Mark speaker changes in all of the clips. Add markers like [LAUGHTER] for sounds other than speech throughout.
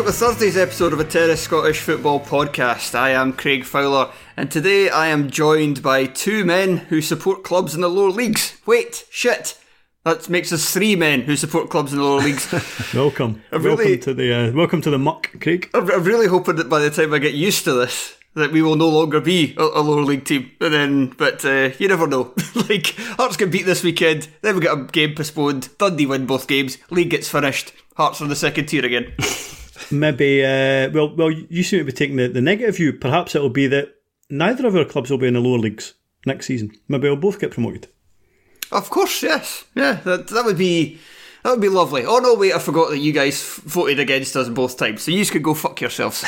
Speaker 1: welcome to Thursday's episode of a Terrace Scottish Football Podcast. I am Craig Fowler, and today I am joined by two men who support clubs in the lower leagues. Wait, shit. That makes us three men who support clubs in the lower leagues. [LAUGHS]
Speaker 2: Welcome,
Speaker 1: really-
Speaker 2: welcome to the uh, welcome to the muck, Craig.
Speaker 1: I'm I'm really hoping that by the time I get used to this, that we will no longer be a, a lower league team. And then, but uh, you never know. [LAUGHS] like Hearts get beat this weekend, then we get a game postponed. Dundee win both games. League gets finished. Hearts are the second tier again. [LAUGHS]
Speaker 2: Maybe, uh, well, well, you seem to be taking the, the negative view. Perhaps it'll be that neither of our clubs will be in the lower leagues next season. Maybe we'll both get promoted.
Speaker 1: Of course, yes, yeah. That that would be that would be lovely. Oh no, wait, I forgot that you guys voted against us both times, so you could go fuck yourselves.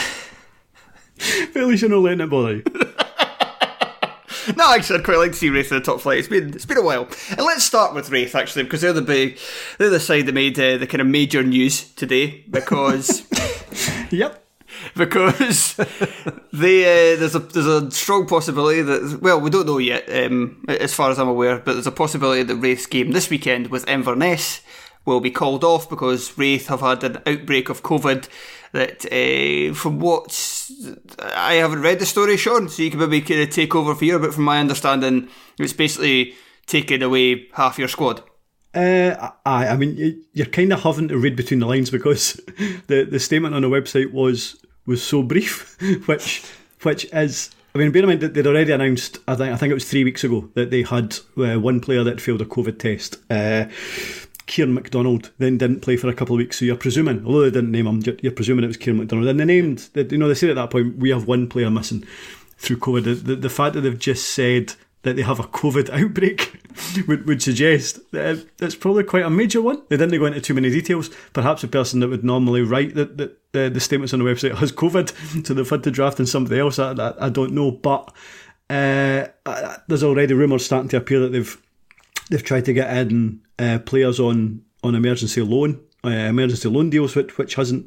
Speaker 2: But [LAUGHS] [LAUGHS] at least you're not letting it bother you. [LAUGHS]
Speaker 1: no, actually, I'd quite like to see Raith in the top flight. It's been it's been a while, and let's start with Raith actually because they're the big they're the side that made uh, the kind of major news today because.
Speaker 2: Yep.
Speaker 1: because uh, there's a there's a strong possibility that well we don't know yet um, as far as I'm aware but there's a possibility that Raith's game this weekend with Inverness will be called off because Wraith have had an outbreak of COVID that uh, from what I haven't read the story Shaughan so you can maybe kind of take over for here but from my understanding it's basically taking away half your squad
Speaker 2: Uh, I, I mean, you- you're kind of having to read between the lines because [LAUGHS] the, the statement on the website was was so brief, [LAUGHS] which which is. I mean, bear in mind that they'd already announced. I think I think it was three weeks ago that they had uh, one player that failed a COVID test. Uh, Kieran McDonald then didn't play for a couple of weeks, so you're presuming, although they didn't name him, you're- you're presuming it was Kieran McDonald. And they named, that you know, they said at that point we have one player missing through COVID. The, the, the fact that they've just said that they have a COVID outbreak [LAUGHS] would, would suggest that it's probably quite a major one. They didn't go into too many details. Perhaps the person that would normally write the, the, the, the statements on the website has [LAUGHS] COVID, so they've had to draft in somebody else. I, I, I don't know, but uh, uh, there's already rumours starting to appear that they've they've tried to get in uh, players on on emergency loan, uh, emergency loan deals, which which hasn't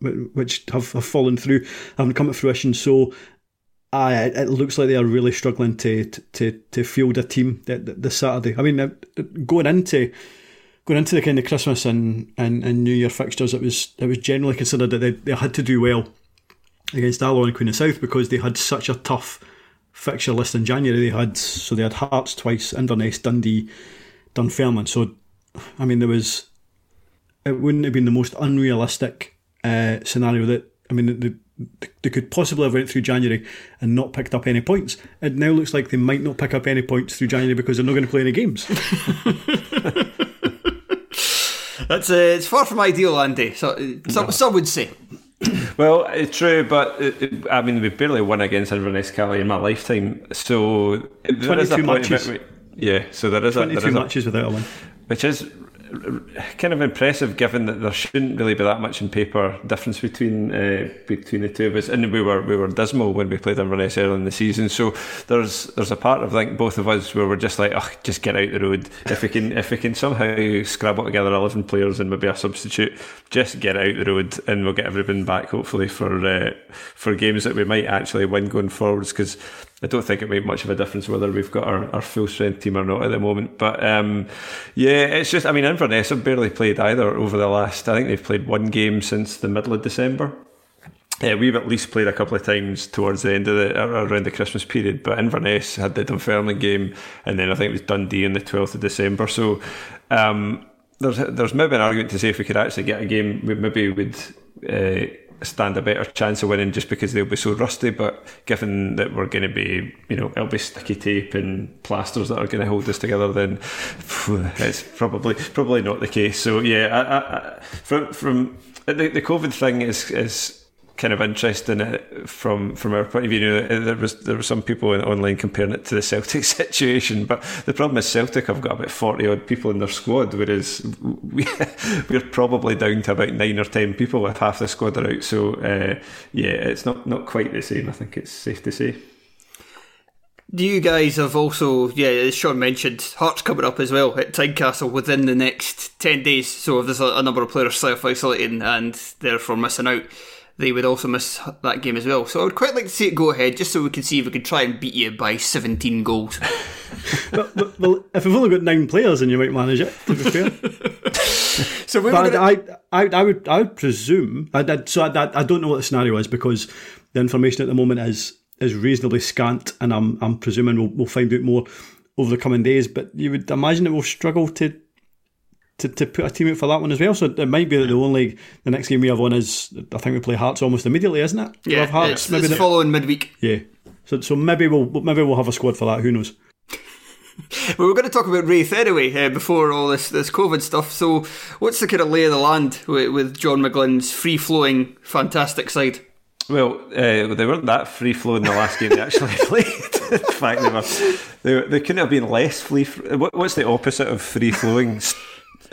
Speaker 2: which have, have fallen through, haven't come to fruition. So I, it looks like they are really struggling to to to field a team this Saturday. I mean, uh, going into going into the kind of Christmas and, and, and New Year fixtures, it was it was generally considered that they, they had to do well against Alloa and Queen of South because they had such a tough fixture list in January. They had so they had Hearts twice, Inverness, Dundee, Dunfermline. So I mean, there was it wouldn't have been the most unrealistic uh, scenario that I mean. The, they could possibly have went through January and not picked up any points. It now looks like they might not pick up any points through January because they're not going to play any games. [LAUGHS]
Speaker 1: That's uh, it's far from ideal, Andy. So, uh, some, no. some would say. [COUGHS]
Speaker 3: well, it's true, but it, it, I mean, we've barely won against Inverness Caley in my lifetime, so
Speaker 2: there is a point matches.
Speaker 3: yeah, so there is a, there is
Speaker 2: matches
Speaker 3: a,
Speaker 2: without a win,
Speaker 3: which is kind of impressive given that there shouldn't really be that much in paper difference between uh, between the two of us. And we were we were dismal when we played Inverness early in the season. So there's there's a part of like both of us where we're just like oh just get out the road. If we can if we can somehow scrabble together 11 players and maybe a substitute just get out the road and we'll get everyone back hopefully for uh, for games that we might actually win going forwards. Because I don't think it made much of a difference whether we've got our, our full strength team or not at the moment. But um, yeah, it's just, I mean, Inverness have barely played either over the last, I think they've played one game since the middle of December. Yeah, we've at least played a couple of times towards the end of the around the Christmas period, but Inverness had the Dunfermline game, and then I think it was Dundee on the twelfth of December. So um, there's there's maybe an argument to say if we could actually get a game, we maybe would. Uh, stand a better chance of winning just because they'll be so rusty. But given that we're going to be, you know, it'll be sticky tape and plasters that are going to hold us together, then it's probably probably not the case. So yeah, I, I, from from the, the COVID thing is is kind of interest in it from from our point of view. You know, there was there were some people online comparing it to the Celtic [LAUGHS] situation, but the problem is Celtic have got about forty odd people in their squad, whereas we [LAUGHS] we're probably down to about nine or ten people if half the squad are out. So uh, yeah, it's not not quite the same. I think it's safe to say.
Speaker 1: You guys have also, yeah, as Shaughan mentioned, Hearts coming up as well at Tynecastle within the next 10 days. So if there's a, a number of players self isolating and therefore missing out, they would also miss that game as well. So I would quite like to see it go ahead, just so we can see if we can try and beat you by 17 goals. [LAUGHS]
Speaker 2: but, but, well, if we've only got nine players, then you might manage it. To be fair. [LAUGHS] so we gonna... I, I, I would, I would presume. I did, so I, I don't know what the scenario is because the information at the moment is is reasonably scant, and I'm, I'm presuming we'll, we'll find out more over the coming days. But you would imagine it will struggle to to, to put a team out for that one as well. So it might be that the only the next game we have on is I think we play Hearts almost immediately, isn't it?
Speaker 1: Yeah, Hearts, it's, maybe it's the, following midweek.
Speaker 2: Yeah, so so maybe we'll maybe we'll have a squad for that. Who knows? [LAUGHS]
Speaker 1: well, we're going to talk about Raith anyway uh, before all this, this COVID stuff. So, what's the kind of lay of the land with, with John McGlynn's free flowing, fantastic side?
Speaker 3: Well, uh, they weren't that free flowing the last game they actually [LAUGHS] played. In fact, they were. They, they couldn't have been less free. What's the opposite of free flowing?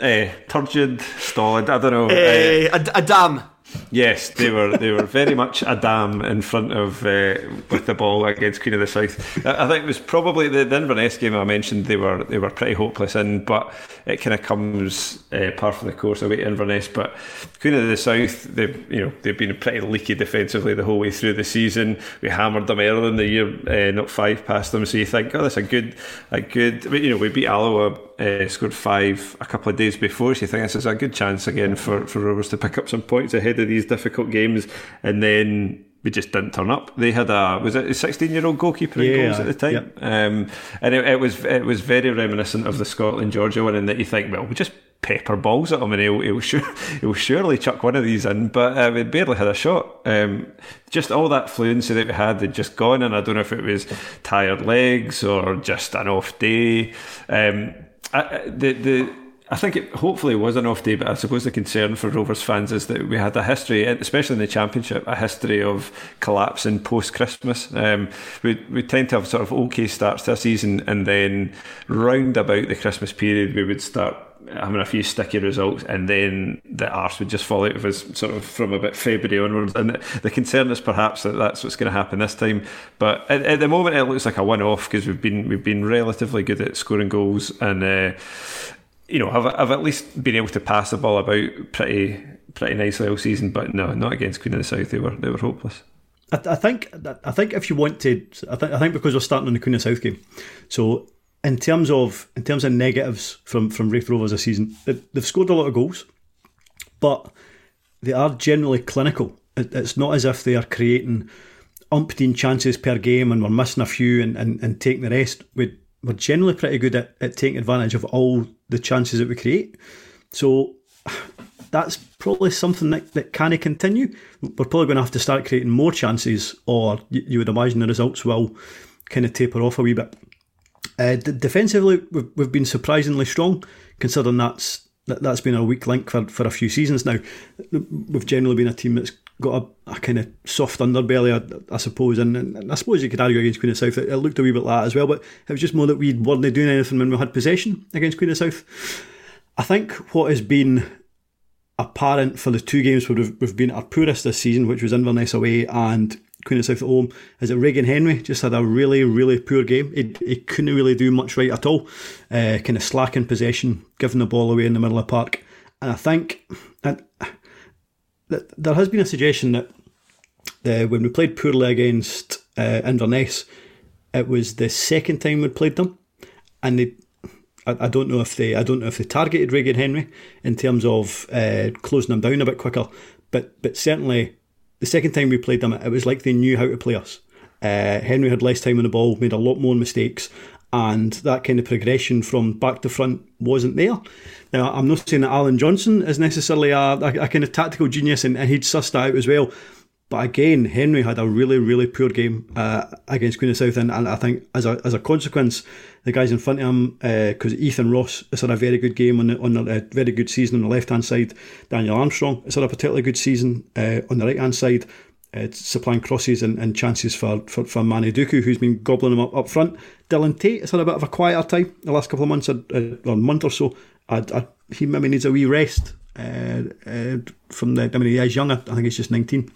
Speaker 3: Uh, turgid, stolid. I don't know.
Speaker 1: Uh, a, a dam.
Speaker 3: Yes, they were they were very much a dam in front of uh, with the ball against Queen of the South. I think it was probably the, the Inverness game I mentioned. They were they were pretty hopeless in, but it kind of comes uh, par for the course away to Inverness. But Queen of the South, they you know they've been pretty leaky defensively the whole way through the season. We hammered them early in the year, uh, not five past them. So you think, oh, that's a good a good. You know, we beat Alloa uh, scored five a couple of days before. So you think this is a good chance again for, for Rovers to pick up some points ahead of these difficult games, and then we just didn't turn up. They had a was it a sixteen year old goalkeeper in yeah, goals at the time, yep. um, and it, it, was it was very reminiscent of the Scotland Georgia one, in that you think, well, we just pepper balls at him and he'll, he'll, sure, [LAUGHS] he'll surely chuck one of these in, but uh, we barely had a shot. Um, just all that fluency that we had had just gone, and I don't know if it was tired legs or just an off day. Um, I, the the I think it hopefully was an off day, but I suppose the concern for Rovers fans is that we had a history, especially in the Championship, a history of collapsing post Christmas. Um, we we tend to have sort of okay starts to a season, and then round about the Christmas period, we would start having a few sticky results, and then the arse would just fall out of us sort of from about February onwards. And the concern is perhaps that that's what's going to happen this time. But at, at the moment, it looks like a one-off because we've been we've been relatively good at scoring goals, and uh, you know, I've, I've at least been able to pass the ball about pretty pretty nicely all season. But no, not against Queen of the South. They were they were hopeless.
Speaker 2: I, I think I think if you want to, I think I think because we're starting on the Queen of the South game, so in terms of in terms of negatives from from Raith Rovers this season, they've scored a lot of goals, but they are generally clinical. It's not as if they are creating umpteen chances per game and we're missing a few and, and, and taking the rest. We, we're generally pretty good at, at taking advantage of all the chances that we create. So that's probably something that, that can continue. We're probably going to have to start creating more chances, or you, you would imagine the results will kind of taper off a wee bit. Uh, d- defensively, we've, we've been surprisingly strong, considering that's that, that's been a weak link for, for a few seasons now. We've generally been a team that's got a, a kind of soft underbelly, I, I suppose, and, and, I suppose you could argue against Queen of South. It, it, looked a wee bit like that as well, but it was just more that we weren't doing anything when we had possession against Queen of South. I think what has been apparent for the two games where we've, we've been our poorest this season, which was Inverness away and Queen of South at home, is that Regan Henry just had a really, really poor game. He, he couldn't really do much right at all. Uh, kind of slack in possession, giving the ball away in the middle of the park. And I think that, that there has been a suggestion that uh, when we played poorly against uh, Inverness, it was the second time we'd played them, and they I, I don't know if they I don't know if they targeted Regan Henry in terms of uh, closing them down a bit quicker, but but certainly the second time we played them, it was like they knew how to play us. Uh, Henry had less time on the ball, made a lot more mistakes, and that kind of progression from back to front wasn't there. Now, I'm not saying that Allan Johnston is necessarily a, a, a kind of tactical genius, and, and he'd sussed out as well. But again, Henry had a really, really poor game uh, against Queen of South, and, and, I think as a as a consequence, the guys in front of him, because uh, Ethan Ross has had a very good game on the, on a very good season on the left hand side. Daniel Armstrong has had a particularly good season uh, on the right hand side, uh, supplying crosses and, and chances for, for, for Manny Duku, who's been gobbling them up up front. Dylan Tait has had a bit of a quieter time the last couple of months, uh, or month or so. I, I, he maybe needs a wee rest uh, from the. I mean, he is young. I think he's just nineteen.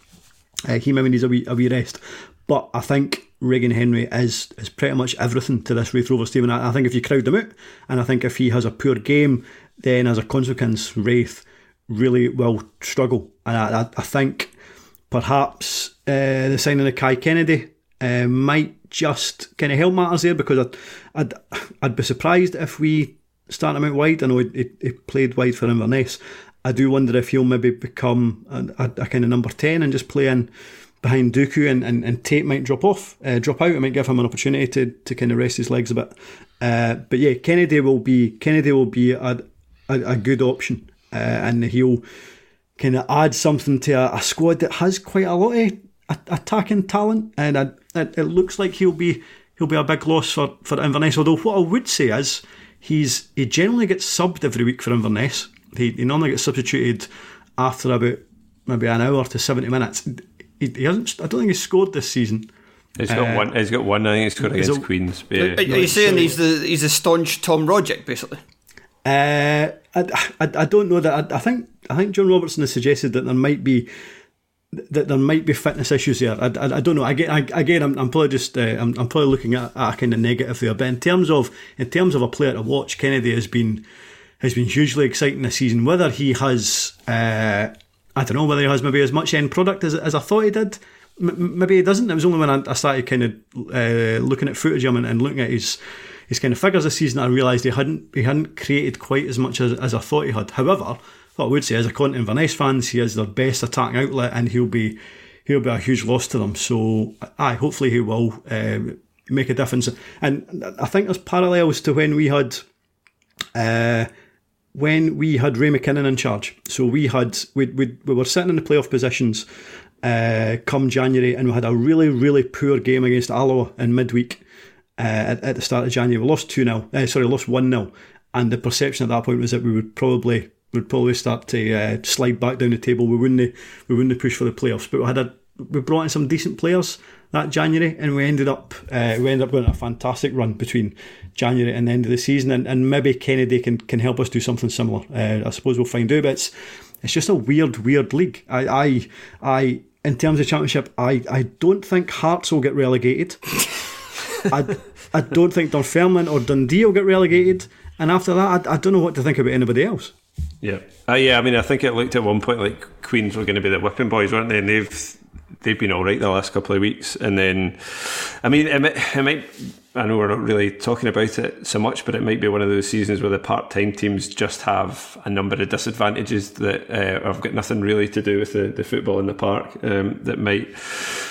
Speaker 2: Uh, he maybe needs a wee, a wee rest. But I think Regan Henry is is pretty much everything to this Raith Rovers team. And I, I, think if you crowd them out, and I think if he has a poor game, then as a consequence, Raith really will struggle. And I, I, I think perhaps uh, the signing of Kai Kennedy uh, might just kind of help matters there because I'd, I'd, I'd be surprised if we start him out wide. I know he, he played wide for Inverness. I do wonder if he'll maybe become a, a, a kind of number 10 and just play in behind Duku and, and, and Tait might drop off, uh, drop out. It might give him an opportunity to, to kind of rest his legs a bit. Uh, but yeah, Kennedy will be Kennedy will be a, a, a good option, uh, and he'll kind of add something to a, a, squad that has quite a lot of attacking talent, and it, it looks like he'll be he'll be a big loss for for Inverness. Although what I would say is he's he generally gets subbed every week for Inverness. He, he normally gets substituted after about maybe an hour to 70 minutes. He, he hasn't, I don't think he's scored this season.
Speaker 3: He's got uh, one. He's got one. I think he's scored against a, Queens.
Speaker 1: Yeah. Are, are, you saying he's the he's a staunch Tom Rogic, basically?
Speaker 2: Uh, I, I, I don't know that. I, I, think I think John Robertson has suggested that there might be that there might be fitness issues here. I, I, I don't know. Again, I, again, I'm, I'm probably just uh, I'm, I'm probably looking at, at a kind of negative there. But in terms of in terms of a player to watch, Kennedy has been has been hugely exciting this season. Whether he has, uh, I don't know, whether he has maybe as much end product as, as I thought he did. M- maybe he doesn't. It was only when I, I started kind of uh, looking at footage of him and, and, looking at his his kind of figures this season, I realised he hadn't he hadn't created quite as much as, as I thought he had. However, what I would say as a Content Inverness fans, he is their best attacking outlet, and he'll be he'll be a huge loss to them. So, I hopefully he will uh, make a difference. And I think there's parallels to when we had. Uh, when we had Ray McKinnon in charge. So we had we we, we were sitting in the playoff positions uh, come January, and we had a really really poor game against Alloa in midweek uh, at, at, the start of January. We lost two 0 uh, sorry, lost one 0 and the perception at that point was that we would probably would probably start to uh, slide back down the table. We wouldn't we wouldn't push for the playoffs, but we had a we brought in some decent players that January, and we ended up uh, we ended up going a fantastic run between January and the end of the season, and, and maybe Kennedy can, can help us do something similar. Uh, I suppose we'll find out, but it's, it's just a weird, weird league. I, I, I, in terms of championship, I, I don't think Hearts will get relegated. [LAUGHS] I, I don't think Dunfermline or Dundee will get relegated, and after that, I, I don't know what to think about anybody else.
Speaker 3: Yeah, uh, yeah. I mean, I think it looked at one point like Queens were going to be the whipping boys, weren't they? And they've they've been all right the last couple of weeks. And then, I mean, it might, it might, I know we're not really talking about it so much, but it might be one of those seasons where the part time teams just have a number of disadvantages that uh, have got nothing really to do with the, the football in the park um, that might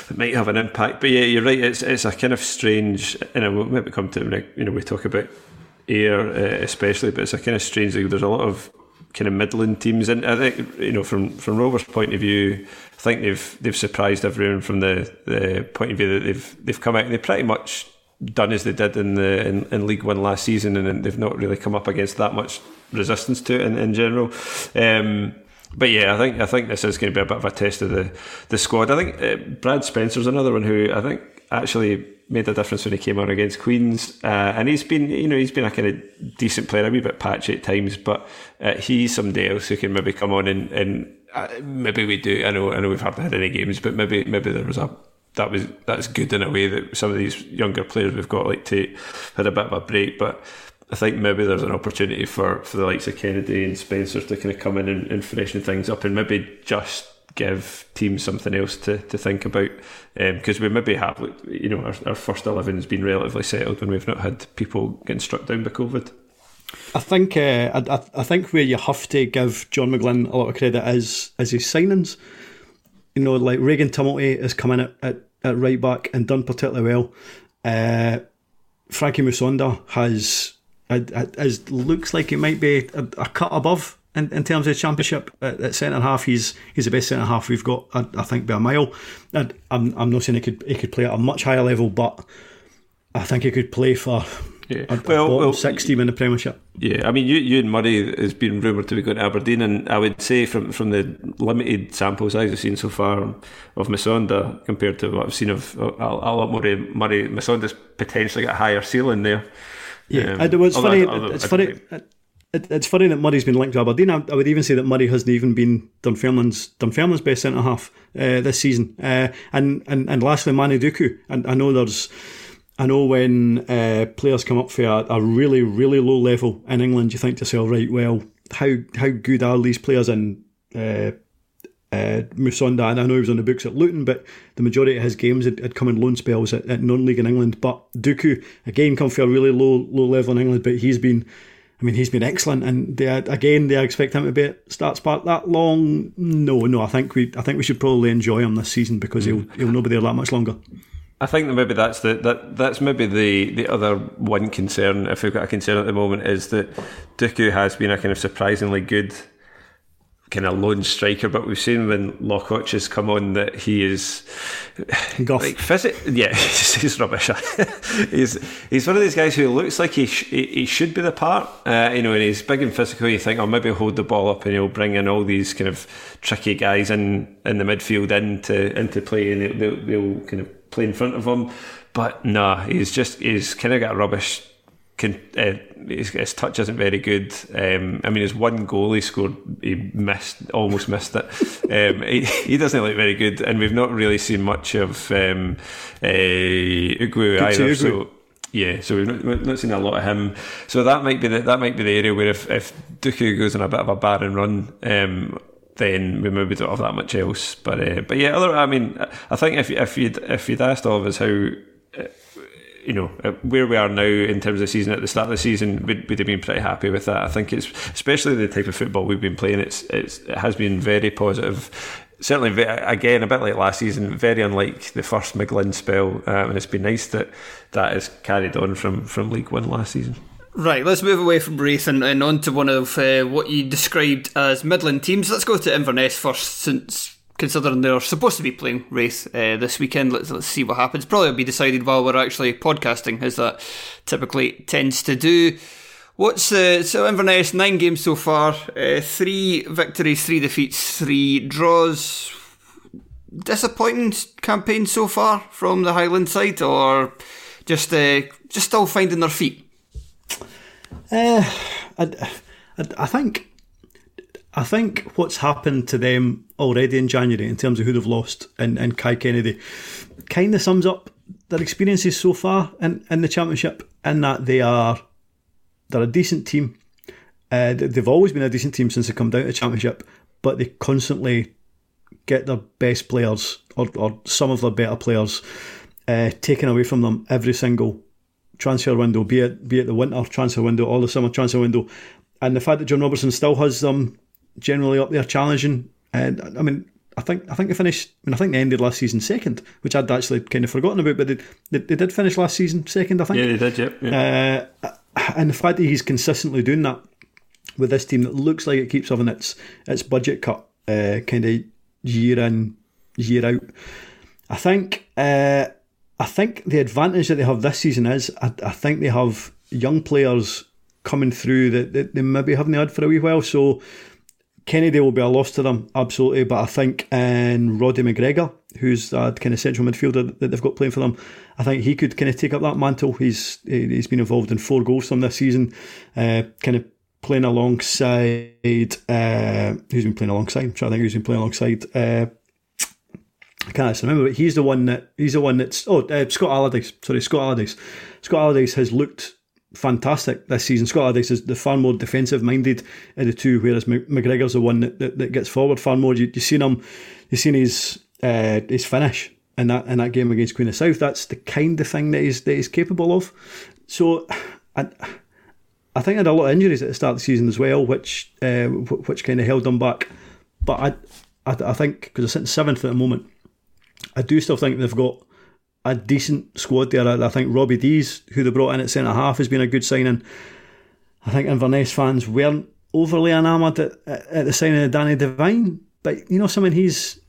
Speaker 3: that might have an impact. But yeah, you're right. It's it's a kind of strange, and it will maybe come to you know we talk about Ayr uh, especially, but it's a kind of strange. There's a lot of kind of Midland teams, and I think you know from from Rovers' point of view, I think they've they've surprised everyone from the, the point of view that they've they've come out and they pretty much done as they did in the in, in League One last season, and they've not really come up against that much resistance to it in, in general. Um, but yeah, I think I think this is going to be a bit of a test of the the squad. I think uh, Brad Spencer's another one who I think actually made a difference when he came on against Queens, uh, and he's been you know he's been a kind of decent player, a wee bit patchy at times, but uh, he's somebody else who can maybe come on and, and uh, maybe we do. I know I know we've hardly had any games, but maybe maybe there was a that was that's good in a way that some of these younger players we've got like Tait had a bit of a break, but I think maybe there's an opportunity for, for the likes of Kennedy and Spencer to kind of come in and, and freshen things up and maybe just give teams something else to, to think about because um, we maybe have you know our, our first 11 has been relatively settled when we've not had people getting struck down by COVID.
Speaker 2: I think uh, I, I think where you have to give John McGlynn a lot of credit is is his signings. You know, like Regan Tumilty has come in at, at, at right back and done particularly well. Uh, Frankie Musonda has as looks like he might be a, a cut above in, in, terms of championship at, at centre half. He's he's the best centre half we've got, I, I, think, by a mile. And I'm I'm not saying he could he could play at a much higher level, but I think he could play for. Yeah. A, well, a well, six team in the Premiership.
Speaker 3: Yeah, I mean, Euan Murray has been rumoured to be going to Aberdeen, and I would say from from the limited sample size I've seen so far of Musonda compared to what I've seen of a, a lot more Murray, Musonda's potentially got a higher ceiling there.
Speaker 2: Yeah, um, it was funny. it's funny. It, it's funny that Murray's been linked to Aberdeen. I, I, would even say that Murray hasn't even been Dunfermline's Dunfermline's best centre half uh, this season. Uh, and, and and lastly, Manu Duku. And I know there's, I know when uh, players come up for a, a, really really low level in England, you think to yourself, right? Well, how how good are these players? And uh, uh, Musonda, and I know he was on the books at Luton, but the majority of his games had, had come in loan spells at, at non-league in England. But Duku again come from a really low low level in England, but he's been, I mean, he's been excellent. And they again, they expect him to be at start spot that long. No, no, I think we I think we should probably enjoy him this season because he'll he'll not be there that much longer.
Speaker 3: I think that maybe that's the that that's maybe the the other one concern. If we've got a concern at the moment, is that Duku has been a kind of surprisingly good kind of lone striker, but we've seen when Lockwood has come on that he is
Speaker 2: Goff.
Speaker 3: like physic. Yeah, [LAUGHS] he's rubbish. [LAUGHS] he's he's one of these guys who looks like he sh- he should be the part. Uh, you know, and he's big and physical. You think, oh, maybe he'll hold the ball up and he'll bring in all these kind of tricky guys in in the midfield into into play, and they'll, they'll kind of play in front of him. But no, he's just he's kind of got rubbish can, uh, his, his, touch isn't very good. Um, I mean, his one goal he scored, he missed, almost missed it. [LAUGHS] Um, he, he, doesn't look very good, and we've not really seen much of um, uh, either. So. Yeah, so we've not, we've not, seen a lot of him. So that might be the, that might be the area where if, if Duku goes on a bit of a barren run, um, then we maybe don't have that much else. But uh, but yeah, other I mean, I think if if you'd if you'd asked all of us how you know uh, where we are now in terms of the season at the start of the season we'd, we'd have been pretty happy with that. I think it's especially the type of football we've been playing it's, it's it has been very positive. Certainly again a bit like last season very unlike the first McGlynn spell um, and it's been nice that that is carried on from from League One last season
Speaker 1: Right, let's move away from Raith and, and on to one of uh, what you described as Midland teams. Let's go to Inverness first, since considering they're supposed to be playing Raith uh, this weekend. Let's, let's see what happens. Probably will be decided while we're actually podcasting, as that typically tends to do. What's uh, so Inverness nine games so far, uh, three victories, three defeats, three draws. Disappointing campaign so far from the Highland side, or just uh, just still finding their feet.
Speaker 2: Uh, I, I, I think I think what's happened to them already in January in terms of who they've lost and, and Kai Kennedy kind of sums up their experiences so far in, in the championship in that they are they're a decent team. Uh, they've always been a decent team since they come down to the championship, but they constantly get their best players or, or some of their better players uh, taken away from them every single transfer window, be it be it the winter transfer window or the summer transfer window. And the fact that John Robertson still has them generally up there challenging. And I mean, I think I think they finished. I mean, I think they ended last season second, which I'd actually kind of forgotten about. But they, they, they did finish last season second, I think.
Speaker 3: Yeah, they did. Yep. Yeah.
Speaker 2: Uh, and the fact that he's consistently doing that with this team that looks like it keeps having its its budget cut, uh, kind of year in year out. I think uh, I think the advantage that they have this season is I, I think they have young players coming through that, that they maybe haven't had for a wee while. So Kennedy will be a loss to them, absolutely. But I think in Roddy McGregor, who's that kind of central midfielder that they've got playing for them, I think he could kind of take up that mantle. He's he's been involved in four goals from this season, uh, kind of playing alongside. Uh, who's been playing alongside? I'm trying to think who's been playing alongside. Uh, I can't remember, but he's the one that he's the one that's oh uh, Scott Allardyce. Sorry, Scott Allardyce. Scott Allardyce has looked fantastic this season. Scott Allardyce is the far more defensive minded of the two, whereas McGregor's the one that, that, that gets forward far more. You, you seen him, you seen his uh, his finish in that in that game against Queen of South. That's the kind of thing that he's that he's capable of. So, I, I think I had a lot of injuries at the start of the season as well, which uh, which kind of held them back. But I I, I think because they're sitting seventh at the moment I do still think they've got a decent squad there. I, think Robbie Deas, who they brought in at centre half, has been a good signing. I think Inverness fans weren't overly enamoured at, at the signing of Danny Devine, but you know, something he's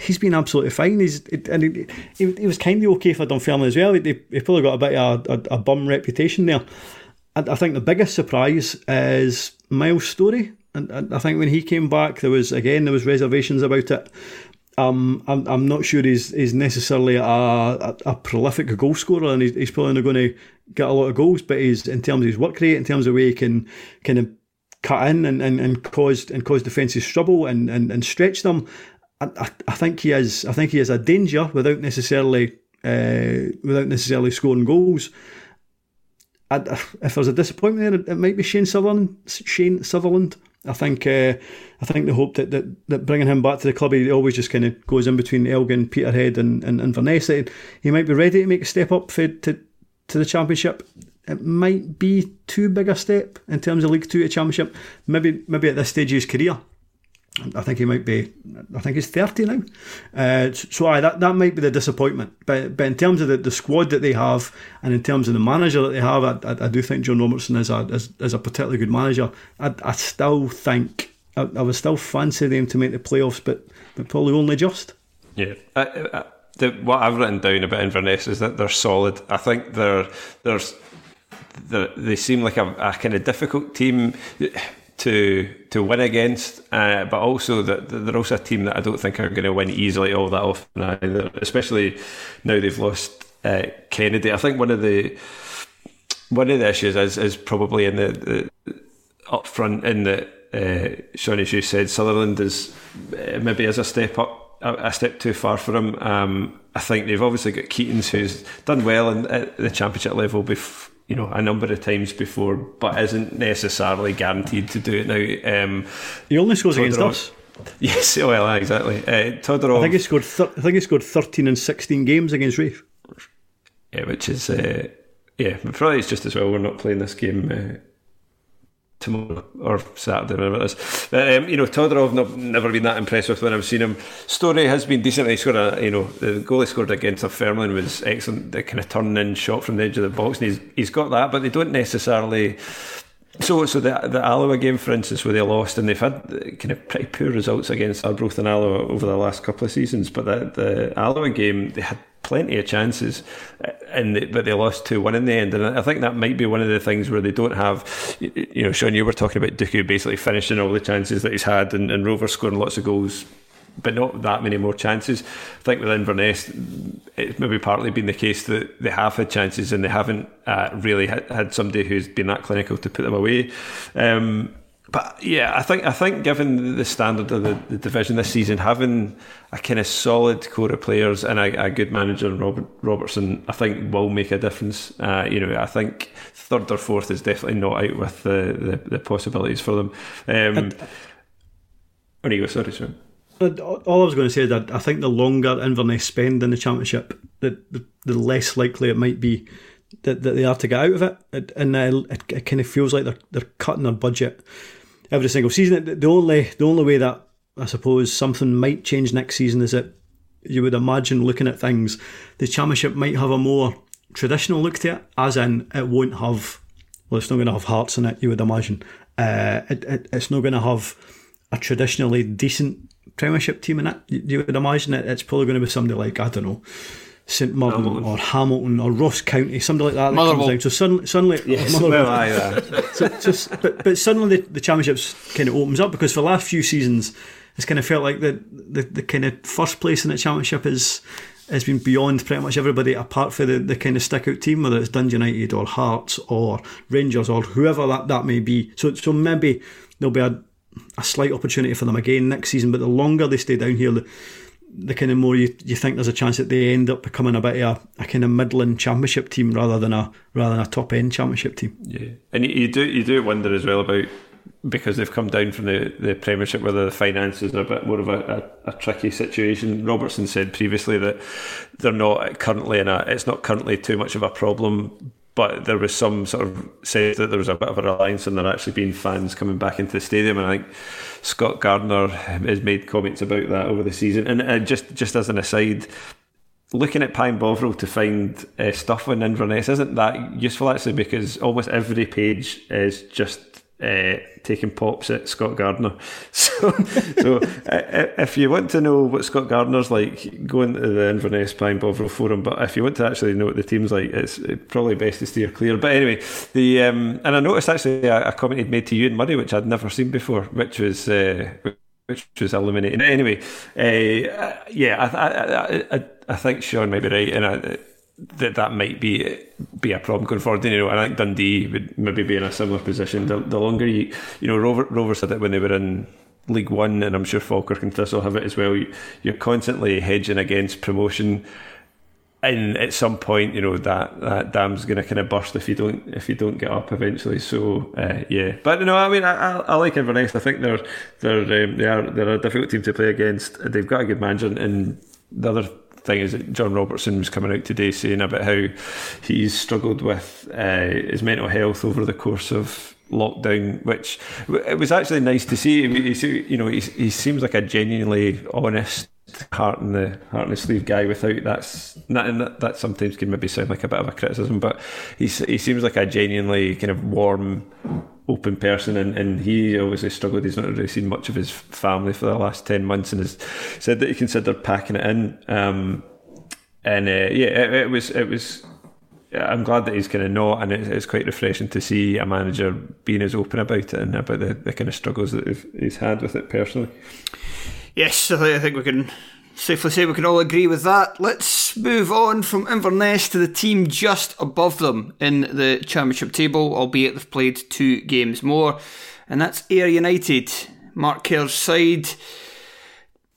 Speaker 2: he's been absolutely fine. He's and he, he, he was kind of okay for Dunfermline as well. He, he probably got a bit of a, a, a bum reputation there. I, I think the biggest surprise is Miles Storey. And I think when he came back, there was again there was reservations about it. Um, I'm, I'm not sure he's, he's necessarily a, a, a prolific goal scorer and he's, he's probably not going to get a lot of goals, but he's in terms of his work rate, in terms of the way he can kind of cut in and, and, and cause and cause defences trouble and, and, and stretch them. I, I, think he is I think he is a danger without necessarily uh, without necessarily scoring goals. I, if there's a disappointment there, it might be Shane Sutherland. Shane Sutherland. I think uh, I think the hope that, that, that bringing him back to the club, he always just kind of goes in between Elgin, Peterhead, and and, Inverness. He might be ready to make a step up for, to to the championship. It might be too big a step in terms of League Two to Championship. Maybe maybe at this stage of his career. I think he might be. I think he's thirty now. Uh, so aye, that that might be the disappointment. But but in terms of the, the squad that they have, and in terms of the manager that they have, I, I, I do think John Robertson is a is, is a particularly good manager. I, I still think I, I would still fancy them to make the playoffs, but but probably only just.
Speaker 3: Yeah. I, the, what I've written down about Inverness is that they're solid. I think they're there's they seem like a, a kind of difficult team to to win against, uh, but also that they're also a team that I don't think are going to win easily all that often either. Especially now they've lost uh, Kennedy. I think one of the one of the issues is is probably in the, the up front in the uh, Shaughan, as you said, Sutherland is uh, maybe as a step up, a, step too far for him. Um, I think they've obviously got Keatings who's done well in, at the championship level before you know a number of times before, but isn't necessarily guaranteed to do it now. Um,
Speaker 2: he only scores Todorov, against us. [LAUGHS]
Speaker 3: Yes, well, exactly. Uh, Todorov,
Speaker 2: I think he scored. Thir- I think he scored thirteen and sixteen games against Raith.
Speaker 3: Yeah, which is uh, yeah, probably it's just as well we're not playing this game. Uh, tomorrow or Saturday, whatever it is. But, um, you know, Todorov, never been that impressed with when I've seen him. Storey has been decently scored. A, you know, the goal he scored against a Dunfermline was excellent. The kind of turning in shot from the edge of the box, and he's he's got that, but they don't necessarily. So, so the the Alloa game, for instance, where they lost, and they've had kind of pretty poor results against Arbroath and Alloa over the last couple of seasons. But the the Alloa game, they had plenty of chances, and they, but they lost two one in the end. And I think that might be one of the things where they don't have, you know, Shaughan, you were talking about Duku basically finishing all the chances that he's had, and, and Rover scoring lots of goals. But not that many more chances. I think with Inverness, it's maybe partly been the case that they have had chances and they haven't uh, really had, had somebody who's been that clinical to put them away. Um, but yeah, I think I think given the standard of the, the, division this season, having a kind of solid core of players and a, a good manager in Robert Robertson, I think will make a difference. Uh, you know, I think third or fourth is definitely not out with the, the, the possibilities for them. Um, and, oh, you go, sorry, sorry.
Speaker 2: All I was going to say is that I think the longer Inverness spend in the championship, the, the, the less likely it might be that, that they are to get out of it, and uh, it, it kind of feels like they're they're cutting their budget every single season. The only the only way that I suppose something might change next season is that you would imagine looking at things, the championship might have a more traditional look to it, as in it won't have well, it's not going to have hearts in it. You would imagine uh, it, it, it's not going to have a traditionally decent Premiership team in it. You, you would imagine it, it's probably going to be somebody like I don't know St Mirren
Speaker 3: Hamilton.
Speaker 2: or Hamilton or Ross County, somebody like that. that comes down. So suddenly, suddenly [LAUGHS]
Speaker 3: Yes,
Speaker 2: Motherwell.
Speaker 3: well, aye, aye. [LAUGHS]
Speaker 2: so just but, but suddenly the, the championships kind of opens up because for the last few seasons it's kind of felt like the, the, the kind of first place in the championship is has been beyond pretty much everybody apart from the, the kind of stick out team whether it's Dundee United or Hearts or Rangers or whoever that, that may be so so maybe there'll be a, a slight opportunity for them again next season but the longer they stay down here the the kind of more you, you think there's a chance that they end up becoming a bit of a, a kind of middling championship team rather than a rather than a top end championship team.
Speaker 3: Yeah, and you, do you do wonder as well about because they've come down from the, the Premiership, whether the finances are a bit more of a, a, a tricky situation. Robertson said previously that they're not currently in a it's not currently too much of a problem. But there was some sort of say that there was a bit of a reliance on there actually being fans coming back into the stadium, and I think Scot Gardiner has made comments about that over the season. And uh, just just as an aside, looking at Pie and Bovril to find uh, stuff on Inverness isn't that useful actually because almost every page is just uh, taking pops at Scot Gardiner. [LAUGHS] So, so uh, if you want to know what Scot Gardiner's like, go into the Inverness Pie and Bovril forum. But if you want to actually know what the team's like, it's probably best to steer clear. But anyway, the um, and I noticed actually a, a comment he'd made to you and Murray, which I'd never seen before, which was. Uh, which was illuminating. Anyway, uh, yeah, I, I, I, I think Shaughan might be right, and I, that that might be be a problem going forward. You know, and I think Dundee would maybe be in a similar position. The, the longer you, you know, Rover, Rover said that when they were in League One, and I'm sure Falkirk and Thistle have it as well. You, you're constantly hedging against promotion. And at some point, you know that, that dam's going to kind of burst if you don't if you don't get up eventually. So uh, yeah, but you know, I mean I, I, I like Inverness. I think they're they're um, they are they're a difficult team to play against. They've got a good manager, and the other thing is that John Robertson was coming out today saying about how he's struggled with uh, his mental health over the course of lockdown, which it was actually nice to see. He, you know, he, he seems like a genuinely honest heart in the heart in the sleeve guy without that's not and that, that sometimes can maybe sound like a bit of a criticism but he's, he seems like a genuinely kind of warm open person and, and he obviously struggled he's not really seen much of his family for the last 10 months and has said that he considered packing it in um, and uh, yeah it, it was it was I'm glad that he's kind of not, and it's quite refreshing to see a manager being as open about it and about the, the kind of struggles that he's had with it personally.
Speaker 1: Yes, I think we can safely say we can all agree with that. Let's move on from Inverness to the team just above them in the Championship table, albeit they've played two games more, and that's Ayr United. Mark Kerr's side,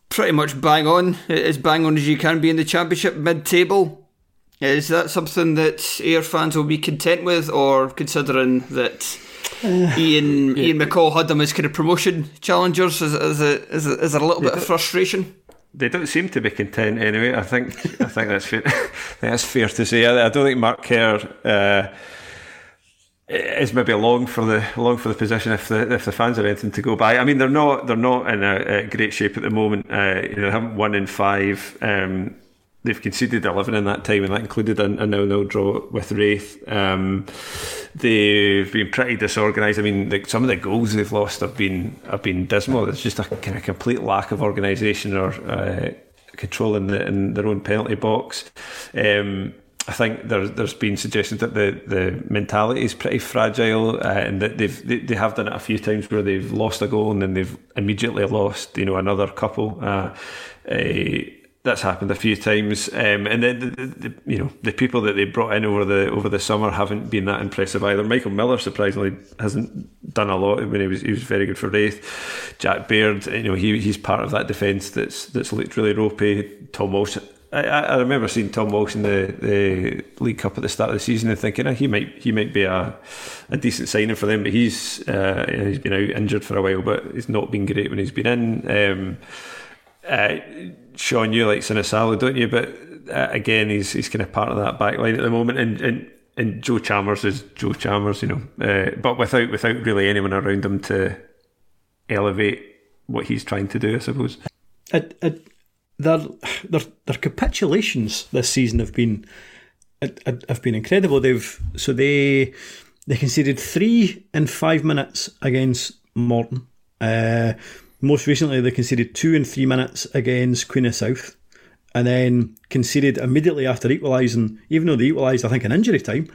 Speaker 1: pretty much bang on, as bang on as you can be in the Championship mid table. Is that something that Air fans will be content with, or considering that [SIGHS] Ian Ian McCall had them as kind of promotion challengers? Is is, it, is, it, is there a little bit of frustration?
Speaker 3: They don't seem to be content anyway. I think I think that's fair. [LAUGHS] That's fair to say. I, I don't think Mark Kerr uh, is maybe long for the long for the position if the if the fans are anything to go by. I mean, they're not they're not in a, a great shape at the moment. Uh, you know, they haven't won in five. Um, they've conceded 11 in that time, and that included a, a nil-nil draw with Raith. Um, they've been pretty disorganised. I mean, the, some of the goals they've lost have been have been dismal. It's just a kind of complete lack of organisation or uh, control in, the, in their own penalty box. Um, I think there's there's been suggestions that the, the mentality is pretty fragile, uh, and that they've they, they have done it a few times where they've lost a goal and then they've immediately lost, you know, another couple. Uh, uh, that's happened a few times, um, and then the, the, you know the people that they brought in over the over the summer haven't been that impressive either. Michael Miller surprisingly hasn't done a lot when he was he was very good for Raith. Jack Baird, you know he he's part of that defence that's that's looked really ropey. Tom Walsh. I, I remember seeing Tom Walsh in the, the League Cup at the start of the season and thinking oh, he might he might be a, a decent signing for them, but he's uh, he's been out injured for a while, but he's not been great when he's been in. Um, uh, Shaughan, you like Sinisalo, don't you? But uh, again, he's he's kind of part of that back line at the moment, and and, and Joe Chalmers is Joe Chalmers, you know, uh, but without without really anyone around him to elevate what he's trying to do, I suppose.
Speaker 2: It, it, their, their their capitulations this season have been have been incredible. They've so they they conceded three in five minutes against Morton. Uh, most recently, they conceded two in three minutes against Queen of South. and then conceded immediately after equalising, even though they equalised, I think, in injury time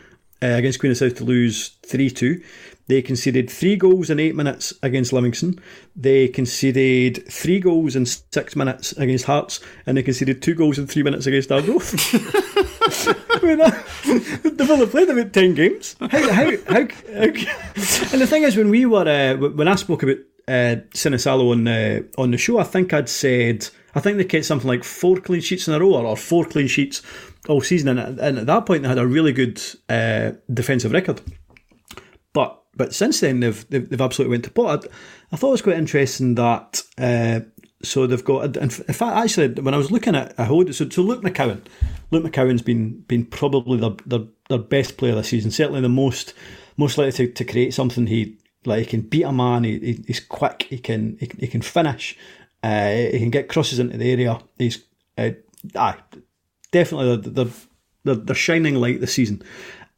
Speaker 2: uh, against Queen of South to lose 3 2. They conceded three goals in eight minutes against Livingston. They conceded three goals in six minutes against Hearts, and they conceded two goals in three minutes against Arbroath. [LAUGHS] [LAUGHS] They've only played about ten games. How, how, how, how, and the thing is, when we were uh, when I spoke about uh, Sinisalo on uh, on the show, I think I'd said I think they kept something like four clean sheets in a row, or, or four clean sheets all season, and, and, at that point they had a really good uh, defensive record. But but since then they've they've, they've absolutely went to pot. I, I, thought it was quite interesting that. Uh, so they've got, in fact, actually, when I was looking at, I hold so, so Luke McCowan, Luke McCowan's been been probably their, their, their best player this season. Certainly the most most likely to, to create something. He like he can beat a man. He, he he's quick. He can he, he can finish. Uh, he can get crosses into the area. He's uh, aye, definitely the the the shining light this season.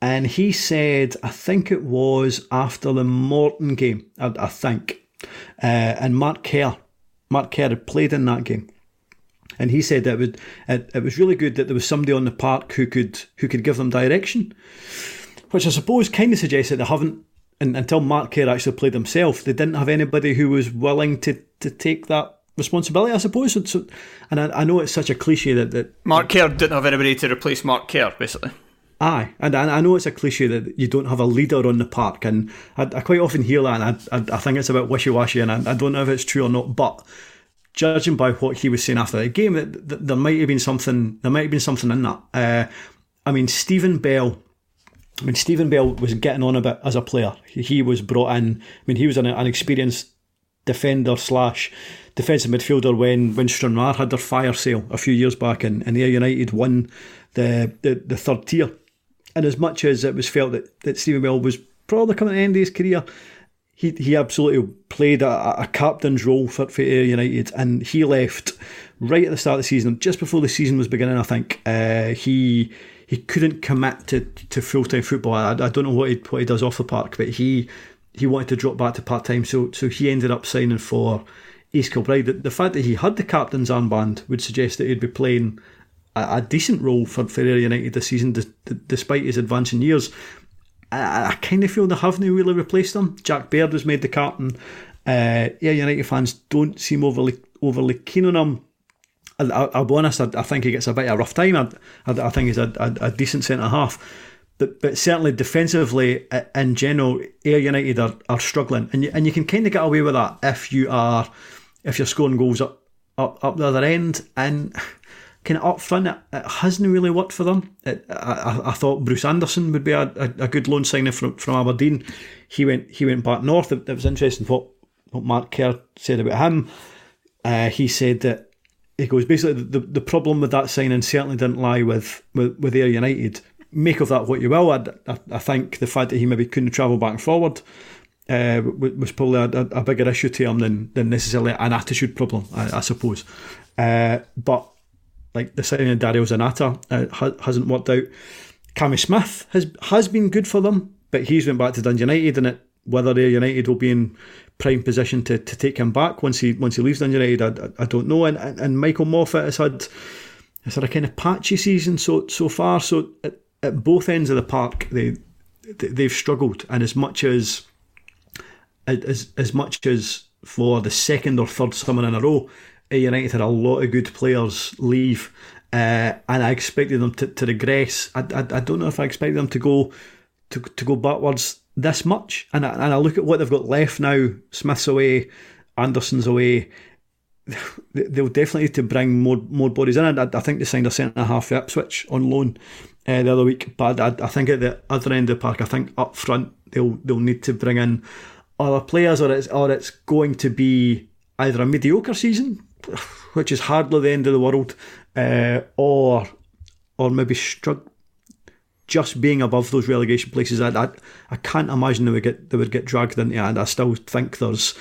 Speaker 2: And he said, I think it was after the Morton game, I, I think, uh, and Mark Kerr, Mark Kerr had played in that game. And he said that it, would, it, it was really good that there was somebody on the park who could who could give them direction, which I suppose kind of suggests that they haven't and, until Mark Kerr actually played himself, they didn't have anybody who was willing to, to take that responsibility, I suppose. So, and I, I, know it's such a cliche that, that
Speaker 1: Mark Kerr didn't have anybody to replace Mark Kerr, basically.
Speaker 2: Aye, and, and I know it's a cliche that you don't have a leader on the park, and I, I quite often hear that, and I, I, think it's a bit wishy washy, and I, I, don't know if it's true or not. But judging by what he was saying after the game, that, that there might have been something. There might have been something in that. Uh, I mean, Stephen Bell. Mean, Stephen Bell was getting on a bit as a player. He, was brought in. I mean, he was an, an experienced defender slash defensive midfielder when when Stranraer had their fire sale a few years back, and, and Ayr United won the, the the third tier. And as much as it was felt that, that Stephen Bell was probably coming to the end of his career, he he absolutely played a, a captain's role for, for Ayr United, and he left right at the start of the season, just before the season was beginning. I think uh, he he couldn't commit to, to full time football. I, I, don't know what he what he does off the park, but he he wanted to drop back to part time, so so he ended up signing for East Kilbride. The, the fact that he had the captain's armband would suggest that he'd be playing a, a decent role for, Ayr United this season, despite his advancing years. I, I kind of feel they haven't really replaced him. Jack Baird was made the captain. Uh, Ayr United fans don't seem overly overly keen on him. I, will be honest, I, I, think he gets a bit of a rough time. I, I, I think he's a, a, a decent centre half. But, but certainly defensively in general, Ayr United are, are struggling. And you, and you can kind of get away with that if you are if you're scoring goals up up, up the other end. And [SIGHS] kind of up front, it, it hasn't really worked for them. It, I, I, thought Bruce Anderson would be a, a, a, good loan signing from, from Aberdeen. He went he went back north. It, it was interesting what, what Mark Kerr said about him. Uh, he said that he goes basically the, the problem with that signing certainly didn't lie with with, with Ayr United. Make of that what you will. I, I, I think the fact that he maybe couldn't travel back and forward uh, was probably a, a, bigger issue to him than, than necessarily an attitude problem, I, I suppose. Uh, but like the signing of Dario Zanatta uh, hasn't worked out. Cammy Smith has has been good for them, but he's went back to Dundee United, and it, whether Ayr United will be in prime position to, to take him back once he once he leaves United, I, I don't know. And, and Michael Moffat has had has had a kind of patchy season so so far. So at, at both ends of the park, they they've struggled, and as much as as as much as for the second or third summer in a row, United had a lot of good players leave, uh, and I expected them to, to regress. I, I, I, don't know if I expected them to go to, to go backwards this much. And I, and I look at what they've got left now. Smith's away, Anderson's away. [SIGHS] They'll definitely need to bring more more bodies in. I, I think they signed a centre half for Ipswich on loan uh, the other week. But I, I think at the other end of the park, I think up front they'll they'll need to bring in other players, or it's or it's going to be either a mediocre season [SIGHS] which is hardly the end of the world, uh, or or maybe struggle just being above those relegation places. I, I, I can't imagine they would get they would get dragged into it. And I still think there's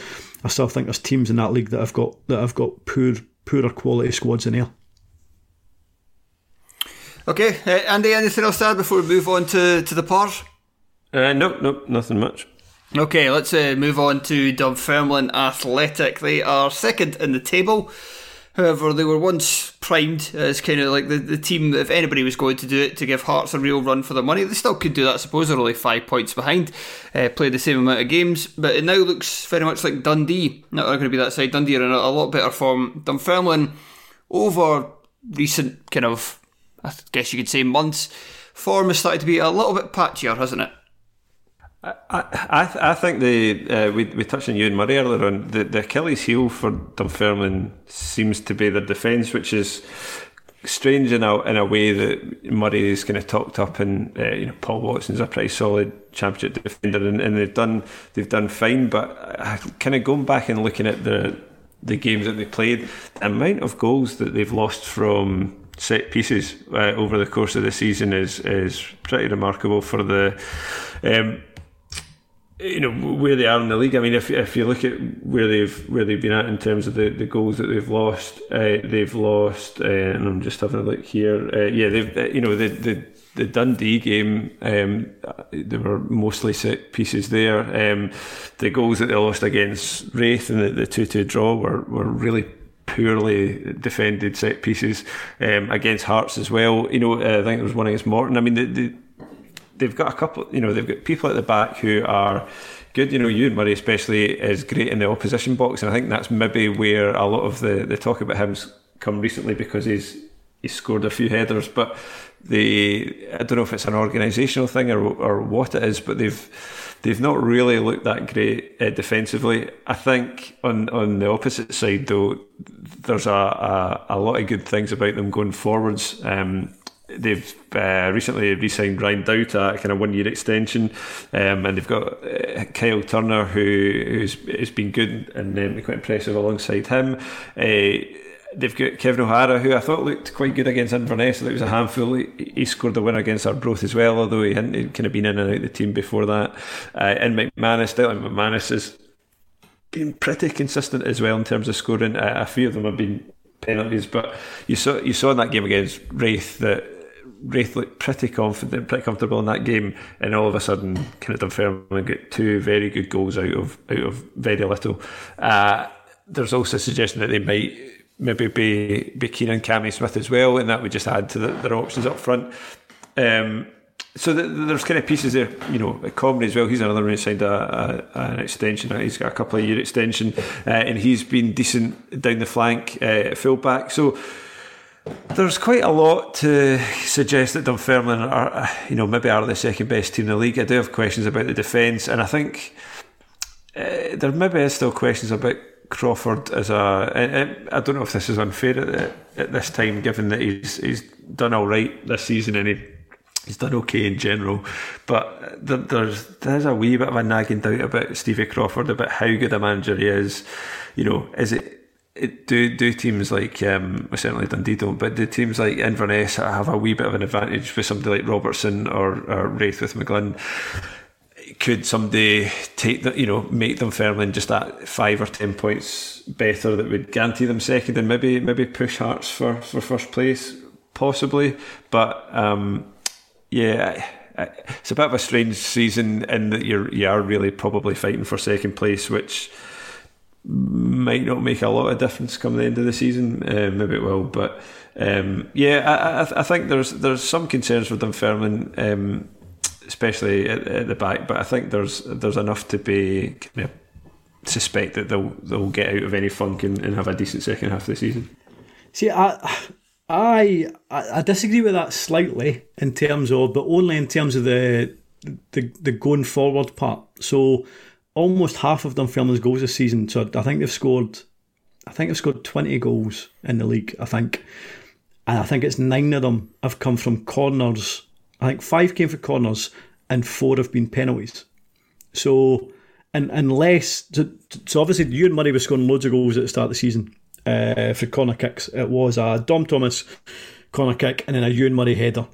Speaker 2: I still think there's teams in that league that have got that have got poor poorer quality squads in there.
Speaker 1: Okay, uh, Andy, anything else to add before we move on to, to the par?
Speaker 3: Uh, nope, nope, nothing much.
Speaker 1: Okay, let's uh, move on to Dunfermline Athletic. They are second in the table. However, they were once primed as kind of like the, the team that if anybody was going to do it to give Hearts a real run for their money, they still could do that. I suppose they're only five points behind, uh, played the same amount of games, but it now looks very much like Dundee. Not going to be that side. Dundee are in a, a lot better form. Dunfermline over recent kind of, I guess you could say months, form has started to be a little bit patchier, hasn't it?
Speaker 3: I, I, I think the uh, we we touched on Euan Murray earlier on the, the Achilles heel for Dunfermline seems to be their defence, which is strange in a in a way that Murray is kind of talked up and uh, you know Paul Watson's a pretty solid championship defender and, and they've done they've done fine, but uh, kind of going back and looking at the the games that they played, the amount of goals that they've lost from set pieces uh, over the course of the season is is pretty remarkable for the. Um, you know where they are in the league. I mean, if if you look at where they've where they've been at in terms of the, the goals that they've lost, uh, they've lost, uh, and I'm just having a look here. Uh, yeah, they've uh, you know the the the Dundee game, um, there were mostly set pieces there. Um, the goals that they lost against Raith and the, the two two draw were were really poorly defended set pieces um, against Hearts as well. You know, uh, I think there was one against Morton. I mean, the, the they've got a couple, you know, they've got people at the back who are good. You know, Euan Murray especially is great in the opposition box, and I think that's maybe where a lot of the, the talk about him's come recently because he's he's scored a few headers, but the I don't know if it's an organisational thing or or what it is, but they've they've not really looked that great uh, defensively. I think on on the opposite side though, there's a, a, a lot of good things about them going forwards. Um, they've uh, recently re-signed Ryan Dow a kind of one-year extension, um, and they've got uh, Kyle Turner who who's has been good and um, quite impressive alongside him. Uh, they've got Kevin O'Hara, who I thought looked quite good against Inverness. It was a handful. He, scored the winner against Arbroath as well, although he hadn't kind of been in and out of the team before that. Uh, and McManus, Declan McManus is been pretty consistent as well in terms of scoring. A few of them have been penalties, but you saw you saw in that game against Raith that Raith looked pretty confident, pretty comfortable in that game, and all of a sudden, kind of Dunfermline get two very good goals out of out of very little. Uh, there's also a suggestion that they might maybe be be keen on Cammy Smith as well, and that would just add to the, their options up front. Um, so the, there's kind of pieces there, you know, Comrie as well. He's another one who signed a, a, an extension. He's got a couple of year extension, uh, and he's been decent down the flank, uh, fullback. So there's quite a lot to suggest that Dunfermline are, you know, maybe are the second best team in the league. I do have questions about the defence, and I think uh, there maybe is still questions about Crawford as a. I don't know if this is unfair at, at this time, given that he's he's done all right this season and he, he's done okay in general. But there, there's there's a wee bit of a nagging doubt about Stevie Crawford about how good a manager he is. You know, is it do do teams like um, certainly Dundee don't, but do teams like Inverness have a wee bit of an advantage with somebody like Robertson or, or Raith with McGlynn? Could somebody take the, you know make them firmly just that five or ten points better that would guarantee them second and maybe maybe push Hearts for, for first place possibly, but um, yeah. It's a bit of a strange season in that you're you are really probably fighting for second place, which might not make a lot of difference come the end of the season. Uh, maybe it will, but um, yeah, I, I, I, think there's there's some concerns with Dunfermline, um, especially at, at, the back. But I think there's there's enough to be suspect that they'll they'll get out of any funk and, and have a decent second half of the season.
Speaker 2: See, I. I I disagree with that slightly in terms of, but only in terms of the the the going forward part. So almost half of Dunfermline's goals this season. So I think they've scored, I think they've scored twenty goals in the league. I think, and I think it's nine of them have come from corners. I think five came from corners and four have been penalties. So, and unless so, so obviously Euan Murray was scoring loads of goals at the start of the season uh, for corner kicks. It was a Dom Thomas corner kick and then a Euan Murray header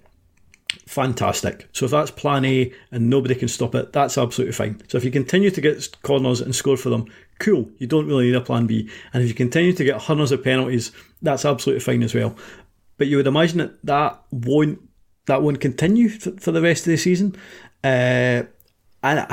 Speaker 2: fantastic. So if that's plan A and nobody can stop it, that's absolutely fine. So if you continue to get corners and score for them, cool. You don't really need a plan B. And if you continue to get hundreds of penalties, that's absolutely fine as well. But you would imagine that that won't that won't continue for the rest of the season. Uh, and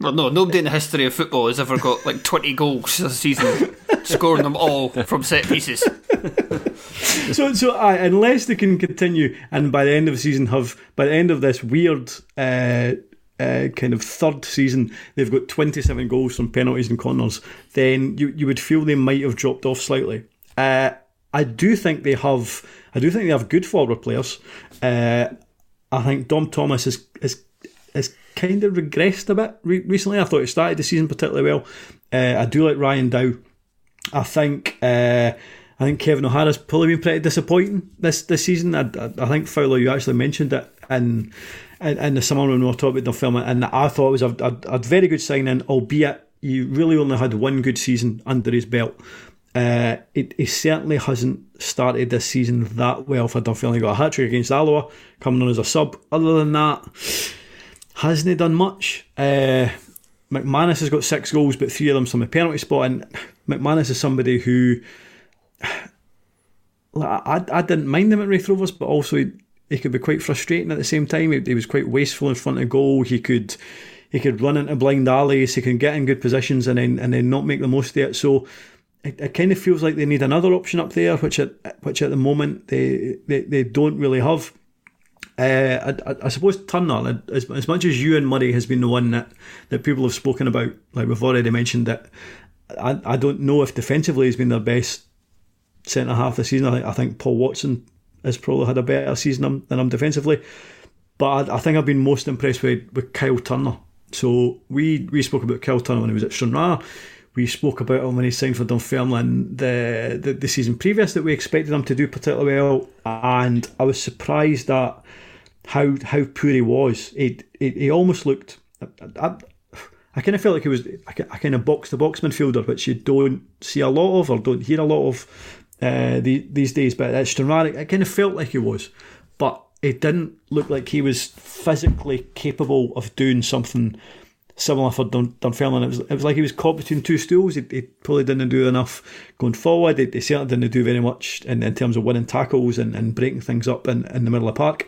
Speaker 1: well, no, nobody in the history of football has ever got like twenty goals a season. [LAUGHS] scoring them all from set pieces. [LAUGHS]
Speaker 2: so, so uh, unless they can continue, and by the end of the season, have by the end of this weird uh, uh, kind of third season, they've got 27 goals from penalties and corners, then you, you would feel they might have dropped off slightly. Uh, I do think they have. I do think they have good forward players. Uh, I think Dom Thomas is is is kind of regressed a bit re- recently. I thought he started the season particularly well. Uh, I do like Ryan Dow. I think uh, I think Kevin O'Hara's probably been pretty disappointing this this season. I, I, think Fowler, you actually mentioned it in in, in the summer when we were talking about the film, and I thought it was a, a, a very good signing, albeit he really only had one good season under his belt. Uh, it, he certainly hasn't started this season that well for Dunfermline. He got a hat trick against Alloa, coming on as a sub. Other than that, hasn't he done much? Uh, McManus has got six goals, but three of them from the penalty spot. And McManus is somebody who I, I didn't mind him at Raith Rovers, but also he, he could be quite frustrating at the same time. He, he was quite wasteful in front of goal. He could he could run into blind alleys. He can get in good positions and then and then not make the most of it. So it, it kind of feels like they need another option up there, which at which at the moment they they, they don't really have. Uh, I, I, suppose Turner, as, as much as Euan Murray has been the one that, that people have spoken about, like we've already mentioned that I, I don't know if defensively he's been their best centre half this season. I think, I think Paul Watson has probably had a better season than him defensively. But I, I, think I've been most impressed with, with Kyle Turner. So we, we spoke about Kyle Turner when he was at Stranraer we spoke about him when he signed for Dunfermline the, the, the season previous that we expected him to do particularly well, and I was surprised at how how poor he was. He he, he almost looked. I, kind of felt like he was a, kind of box to box midfielder, which you don't see a lot of or don't hear a lot of uh, the, these days. But at Stranraer, it kind of felt like he was, but it didn't look like he was physically capable of doing something similar for Dun- Dunfermline. It was, it was like he was caught between two stools. He, he probably didn't do enough going forward. He, he certainly didn't do very much in, in terms of winning tackles and, and breaking things up in, in the middle of the park.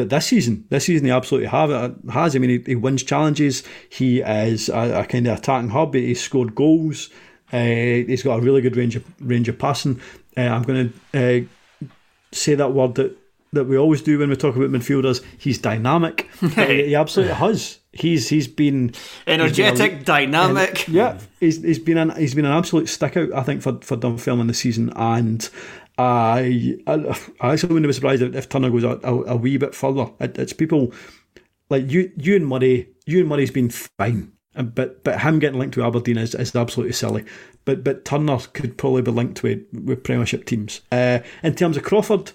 Speaker 2: But this season, this season he absolutely have it, has. I mean, he, he wins challenges. He is a, a kind of attacking hub. He's scored goals. Uh, he's got a really good range of range of passing. Uh, I'm going to uh, say that word that that we always do when we talk about midfielders. He's dynamic. [LAUGHS] he, absolutely has. He's he's been
Speaker 1: energetic, he's been a,
Speaker 2: dynamic. Yeah, he's, he's been an he's been an absolute stick out. I think for for Dunfermline this season, and I I, actually wouldn't be surprised if Turner goes a, a, a wee bit further. It, it's people like you Euan Murray. and Murray's been fine. But but him getting linked to Aberdeen is, is absolutely silly. But but Turner could probably be linked with with Premiership teams. Uh, in terms of Crawford,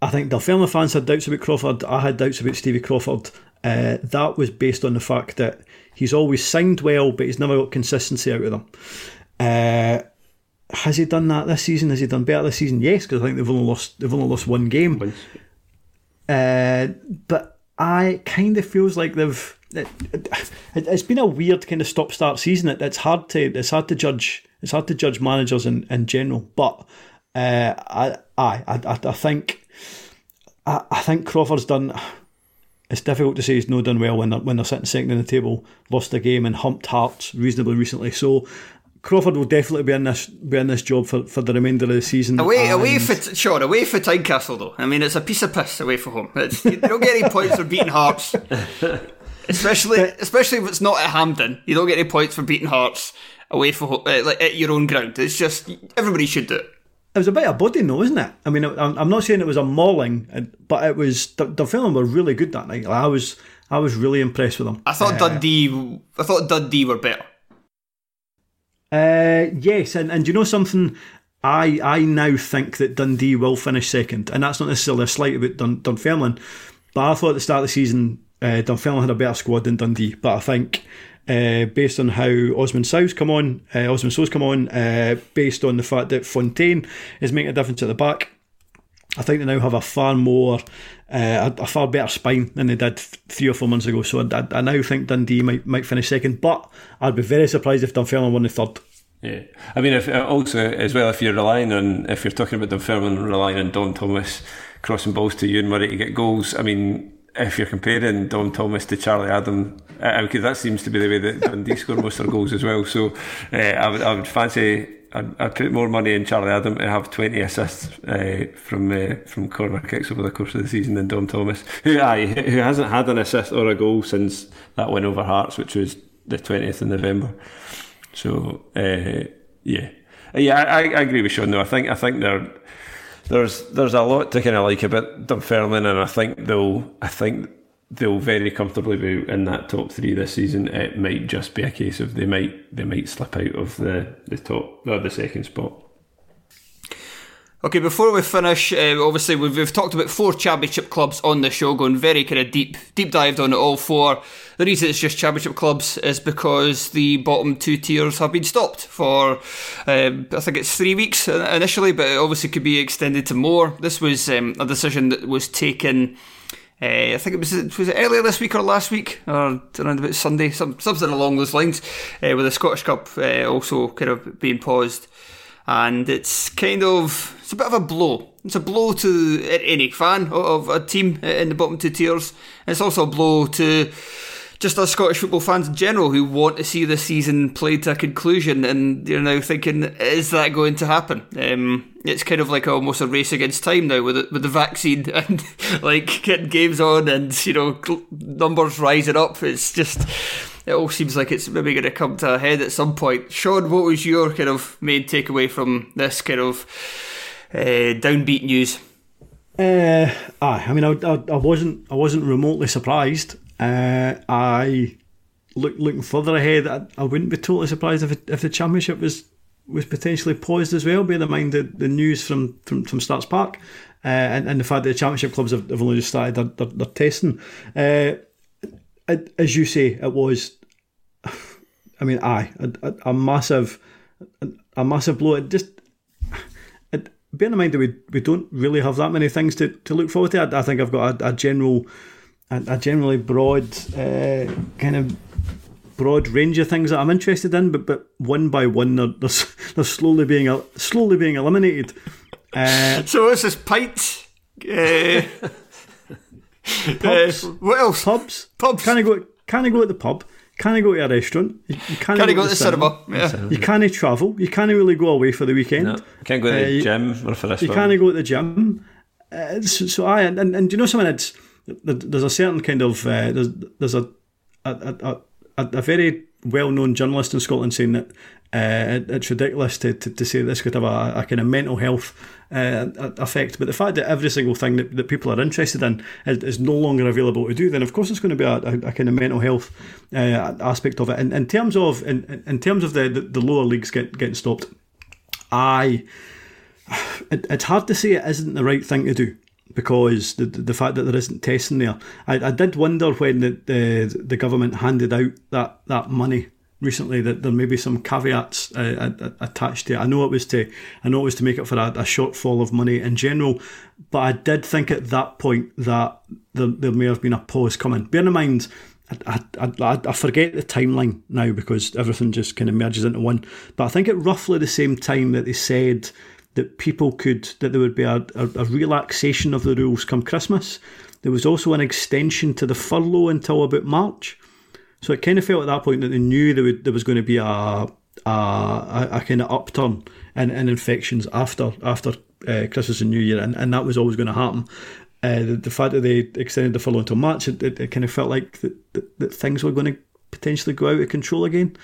Speaker 2: I think Dunfermline fans had doubts about Crawford. I had doubts about Stevie Crawford. Uh, that was based on the fact that he's always signed well, but he's never got consistency out of them. Uh, has he done that this season? Has he done better this season? Yes, because I think they've only lost they've only lost one game. Uh, but I kind of feels like they've it, it, has been a weird kind of stop start season. It, it's hard to it's hard to judge it's hard to judge managers in, in general. But uh, I, I I I think I, I think Crawford's done. It's difficult to say he's not done well when they're, when they're sitting second in the table, lost a game and humped Hearts reasonably recently. So Crawford will definitely be in this be in this job for, for the remainder of the season.
Speaker 1: Away, and away for Shaughan, away for Tynecastle though. I mean, it's a piece of piss away from home. It's, you don't get any points for beating Hearts, [LAUGHS] especially especially if it's not at Hampden. You don't get any points for beating Hearts away from home, uh, like at your own ground. It's just everybody should do it.
Speaker 2: It was a bit of body, though, isn't it? I mean, I'm not saying it was a mauling, but it was. The, the film were really good that night. I was, I was really impressed with them.
Speaker 1: I thought uh, Dundee, I thought Dundee were better.
Speaker 2: Uh, yes, and and you know something, I I now think that Dundee will finish second, and that's not necessarily a slight about Dun, Dunfermline, but I thought at the start of the season uh, Dunfermline had a better squad than Dundee, but I think uh, based on how Osman Sow's come on, uh, Osman Sow's come on, uh, based on the fact that Fontaine is making a difference at the back. I think they now have a far more, uh, a, a, far better spine than they did three or four months ago. So I, I, now think Dundee might might finish second, but I'd be very surprised if Dunfermline won the third.
Speaker 3: Yeah, I mean, if uh, also as well, if you're relying on, if you're talking about Dunfermline relying on Dom Thomas crossing balls to Euan Murray to get goals, I mean, if you're comparing Dom Thomas to Charlie Adam, uh, because that seems to be the way that Dundee [LAUGHS] score most of their goals as well. So uh, I would I would fancy I'd, I'd, put more money in Charlie Adam to have 20 assists uh, from uh, from corner kicks over the course of the season than Dom Thomas, who aye, who hasn't had an assist or a goal since that win over Hearts, which was the 20th of November. So uh, yeah, yeah, I, I agree with Shaughan. Though I think I think there's there's a lot to kind of like about Dunfermline, and I think they'll I think they'll very comfortably be in that top three this season. It might just be a case of they might they might slip out of the the top or the second spot.
Speaker 1: Okay, before we finish, uh, obviously we've, we've, talked about four championship clubs on the show, going very kind of deep, deep dived on all four. The reason it's just championship clubs is because the bottom two tiers have been stopped for, um, I think it's three weeks initially, but it obviously could be extended to more. This was um, a decision that was taken. Uh, I think it was was it earlier this week or last week or around about Sunday, some, something along those lines, uh, with the Scottish Cup uh, also kind of being paused, and it's kind of it's a bit of a blow. It's a blow to any fan of a team in the bottom two tiers. It's also a blow to just us Scottish football fans in general who want to see the season played to a conclusion and you're now thinking, is that going to happen? Um, it's kind of like almost a race against time now with the, with the vaccine [LAUGHS] and like getting games on and you know numbers rising up. It's just it all seems like it's maybe going to come to a head at some point. Shaughan, what was your kind of main takeaway from this kind of uh, downbeat news?
Speaker 2: Uh, I mean, I, I, I, wasn't, I wasn't remotely surprised. Uh, I look looking further ahead. I, I, wouldn't be totally surprised if it, if the championship was was potentially paused as well. Bear in mind the, the news from from, from Starks Park uh, and, and the fact that the championship clubs have, have only just started their, their, their testing. Uh, as you say, it was. I mean, aye, a, a, massive, a, a massive blow. It just bear in mind that we, we don't really have that many things to, to look forward to. I, I think I've got a, a general, a, a, generally broad uh, kind of broad range of things that I'm interested in, but but one by one they're they're, [LAUGHS] they're slowly being slowly being eliminated.
Speaker 1: Uh, so what's this pints? [LAUGHS] Uh,
Speaker 2: pubs,
Speaker 1: uh, what else?
Speaker 2: Pubs.
Speaker 1: Pubs.
Speaker 2: Can I go? Can I go to the pub? Can I go to a restaurant?
Speaker 1: You, can't, go, go to the cinema. cinema.
Speaker 2: Yeah. You can't travel. You can't really go away for the weekend. No,
Speaker 3: can't go to the uh, gym or for this.
Speaker 2: You
Speaker 3: film.
Speaker 2: can't go to the gym. Uh, so, so, I and, and, and do you know something? It's there's a certain kind of uh, there's there's a a, a, a, very well known journalist in Scotland saying that uh, it's ridiculous to, to, to, say this could have a, a kind of mental health uh, effect. But the fact that every single thing that, that people are interested in is, is, no longer available to do, then of course it's going to be a, a, a kind of mental health uh, aspect of it. In, in terms of in, in terms of the, the, the lower leagues get, getting stopped, I [SIGHS] it, it's hard to say it isn't the right thing to do because the the fact that there isn't testing there. I, I did wonder when the, the the government handed out that, that money recently that there may be some caveats uh, attached to it. I know it was to I know it was to make up for a, a, shortfall of money in general, but I did think at that point that there, there may have been a pause coming. Bear in mind. I, I, I, forget the timeline now because everything just kind of merges into one. But I think at roughly the same time that they said that people could, that there would be a, a, a relaxation of the rules come Christmas, there was also an extension to the furlough until about March. So it kind of felt at that point that they knew there, would, there was going to be a a, a, kind of upturn in, in infections after after uh, Christmas and New Year, and, and that was always going to happen. Uh, the, the, fact that they extended the furlough until March, it, it, it kind of felt like that, that, that, things were going to potentially go out of control again.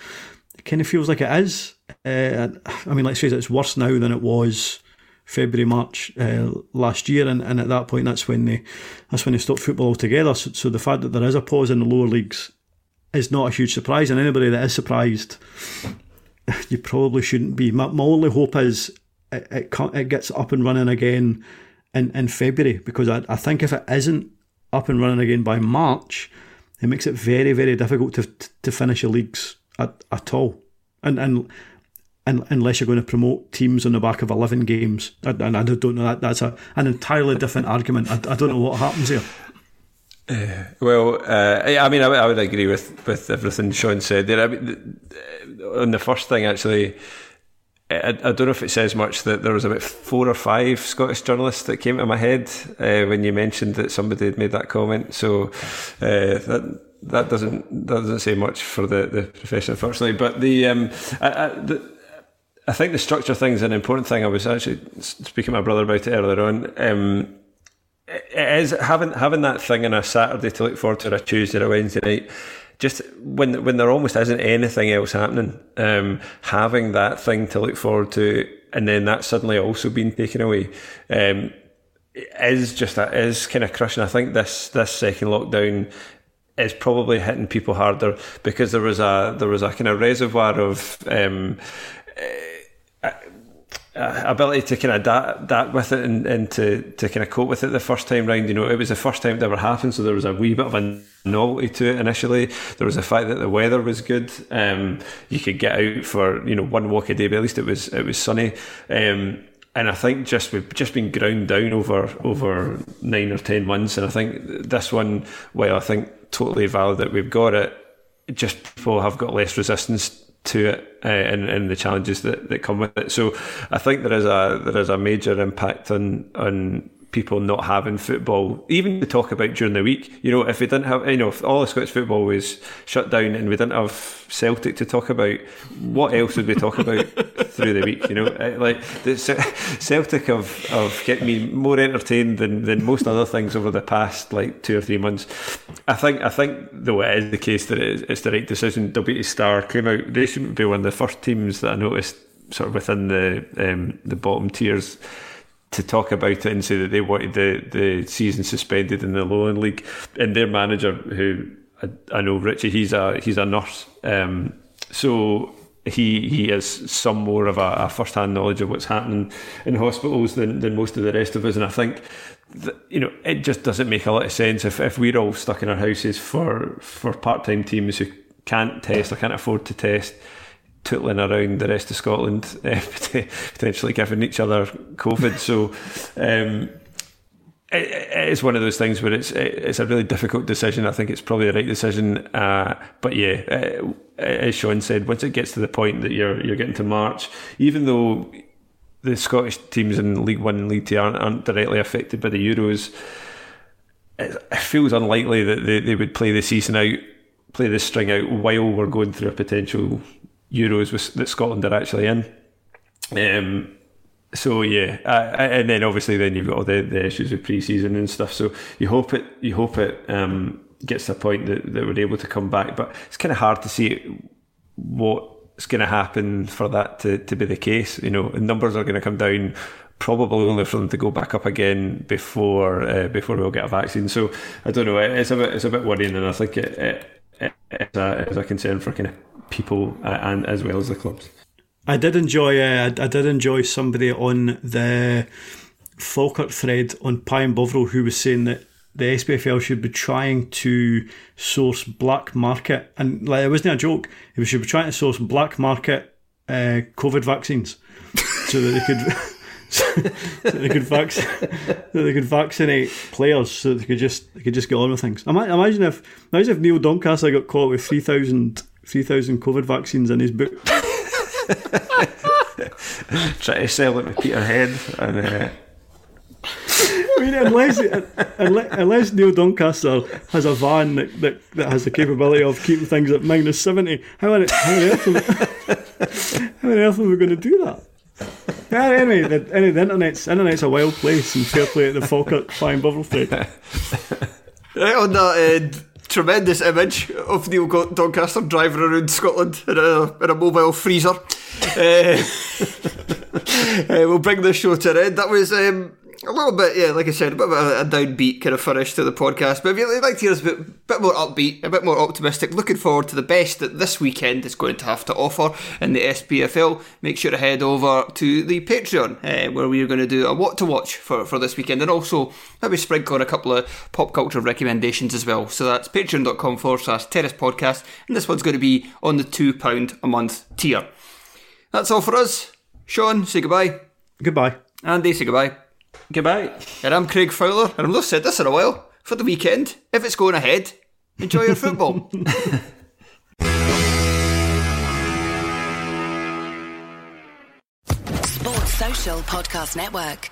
Speaker 2: It kind of feels like it is. Uh, I mean, let's it, it's worse now than it was February, March uh, last year, and, and at that point, that's when they that's when they stopped football altogether. So, so the fact that there is a pause in the lower leagues is not a huge surprise, and anybody that is surprised, [LAUGHS] you probably shouldn't be. My, my only hope is it, it, it gets up and running again in, in February, because I, I think if it isn't up and running again by March, it makes it very, very difficult to to finish the leagues at, at all. And and unless you're going to promote teams on the back of 11 games. And I don't know, that that's a, an entirely different argument. I, I don't know what happens here.
Speaker 3: Uh, well, uh, I mean, I, I, would agree with, with everything Shaughan said there. I mean, on the first thing, actually, I, I, don't know if it says much that there was about four or five Scottish journalists that came to my head uh, when you mentioned that somebody had made that comment. So uh, that that doesn't that doesn't say much for the, the profession, unfortunately. But the, um, the, I think the structure thing is an important thing. I was actually speaking to my brother about it earlier on. Um, it is having having that thing on a Saturday to look forward to, or a Tuesday or a Wednesday night just when when there almost isn't anything else happening, um, having that thing to look forward to, and then that suddenly also being taken away, um, is just that is kind of crushing. I think this this second lockdown is probably hitting people harder because there was a there was a kind of reservoir of. Um, uh, ability to kind of adapt, adapt with it and, and to, to kind of cope with it the first time round. You know, it was the first time it ever happened, so there was a wee bit of a novelty to it initially. There was the fact that the weather was good. Um, you could get out for you know one walk a day, but at least it was it was sunny. Um, and I think just we've just been ground down over over nine or ten months, and I think this one, while I think totally valid that we've got it, just people have got less resistance to it uh, and, and the challenges that, that come with it. So I think there is a there is a major impact on on people not having football, even to talk about during the week. You know, if we didn't have, you know, if all the Scottish football was shut down and we didn't have Celtic to talk about, what else would we talk about [LAUGHS] through the week? You know, uh, like the Celtic have, have kept me more entertained than, than most other things over the past like two or three months. I think, I think though it is the case that it's the right decision. WT Star came out. They shouldn't be one of the first teams that I noticed sort of within the um, the bottom tiers to talk about it and say that they wanted the, the season suspended in the Lowland League. And their manager, who I, I know Richie, he's a he's a nurse, um, so he he has some more of a, a first hand knowledge of what's happening in hospitals than, than most of the rest of us. And I think that, you know it just doesn't make a lot of sense if, if we're all stuck in our houses for for part time teams who can't test or can't afford to test tootling around the rest of Scotland, [LAUGHS] uh, potentially giving each other COVID. So um, it, it is one of those things where it's it's a really difficult decision. I think it's probably the right decision. Uh, but yeah, uh, as Shaughan said, once it gets to the point that you're you're getting to March, even though the Scottish teams in League One and League Two aren't, aren't directly affected by the Euros, it, it feels unlikely that they, they would play the season out, play the string out while we're going through a potential Euros with, that Scotland are actually in. Um, so yeah, uh, and then obviously then you've got all the, the issues with pre-season and stuff. So you hope it you hope it um, gets to a point that, that we're able to come back, but it's kind of hard to see what's going to happen for that to, to be the case. You know, numbers are going to come down probably only for them to go back up again before uh, before we'll get a vaccine. So I don't know. It's a bit it's a bit worrying, and I think it, it it's, a, it's a concern for kind of people uh, and as well as the clubs.
Speaker 2: I did enjoy. Uh, I did enjoy somebody on the Falkirk thread on Pie and Bovril who was saying that the SPFL should be trying to source black market, and like it wasn't a joke. They should be trying to source black market uh, COVID vaccines so that they could. [LAUGHS] so they could vac- so they could vaccinate players, so they could just they could just get on with things. Imagine if imagine if Neil Doncaster got caught with three thousand 3,000 COVID vaccines in his book. [LAUGHS]
Speaker 3: Try to sell it with Peterhead and. Uh...
Speaker 2: I mean, unless, unless Neil Doncaster has a van that, that, that has the capability of keeping things at minus 70, how on, how on, earth, am, [LAUGHS] how on earth are we going to do that? Yeah, anyway, the, anyway, the internet's, internet's a wild place and fair play at the Falkirk Pie and Bovril Fed.
Speaker 1: Right on that end tremendous image of Neil Doncaster driving around Scotland in a, in a mobile freezer. uh, [LAUGHS] uh, [LAUGHS] we'll bring this show to an end. That was um, a little bit, yeah, like I said, a bit of a, a downbeat kind of finish to the podcast. But if you'd like to hear us a bit, bit more upbeat, a bit more optimistic, looking forward to the best that this weekend is going to have to offer in the SPFL, make sure to head over to the Patreon, uh, where we are going to do a what to watch for, for this weekend, and also maybe sprinkle in a couple of pop culture recommendations as well. So that's patreon.com forward slash terrace podcast, and this one's going to be on the £2 a month tier. That's all for us. Shaughan, say goodbye.
Speaker 2: Goodbye.
Speaker 1: Andy, say goodbye.
Speaker 3: Goodbye.
Speaker 1: And I'm Craig Fowler, and I've not said this in a while. For the weekend, if it's going ahead, enjoy your football. [LAUGHS]
Speaker 4: Sports Social Podcast Network.